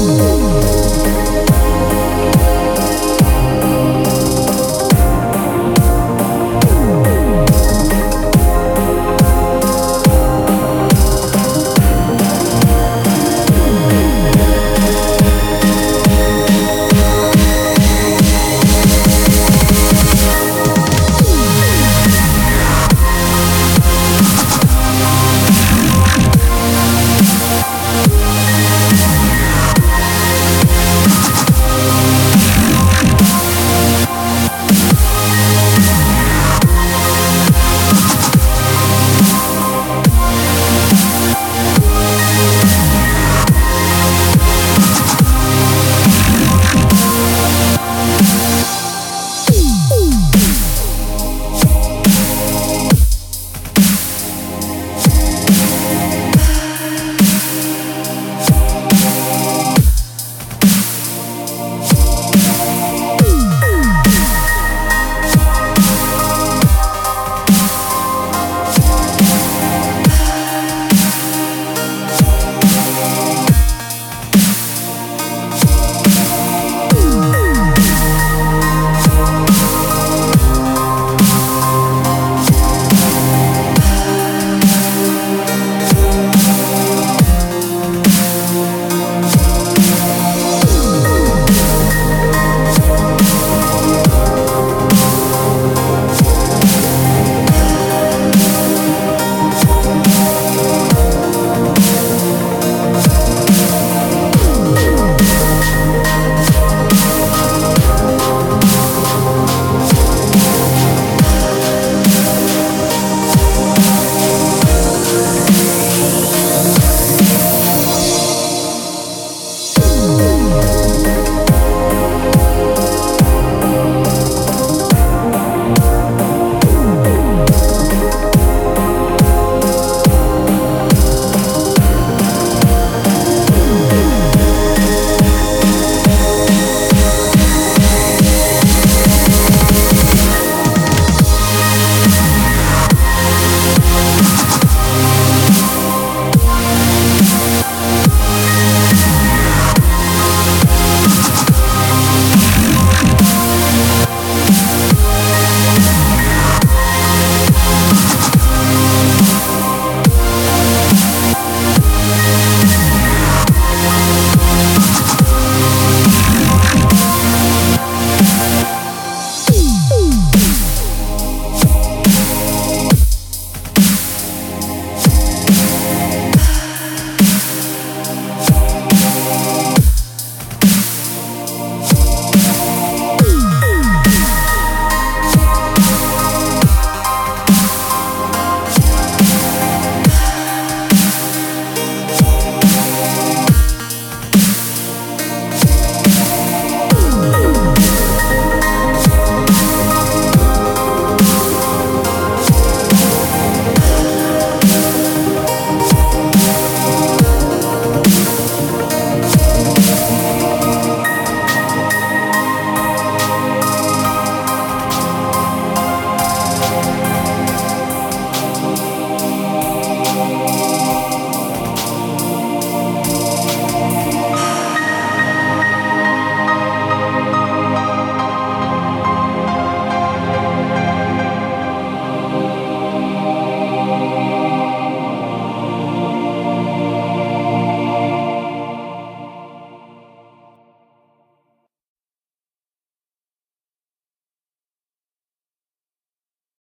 Ooh.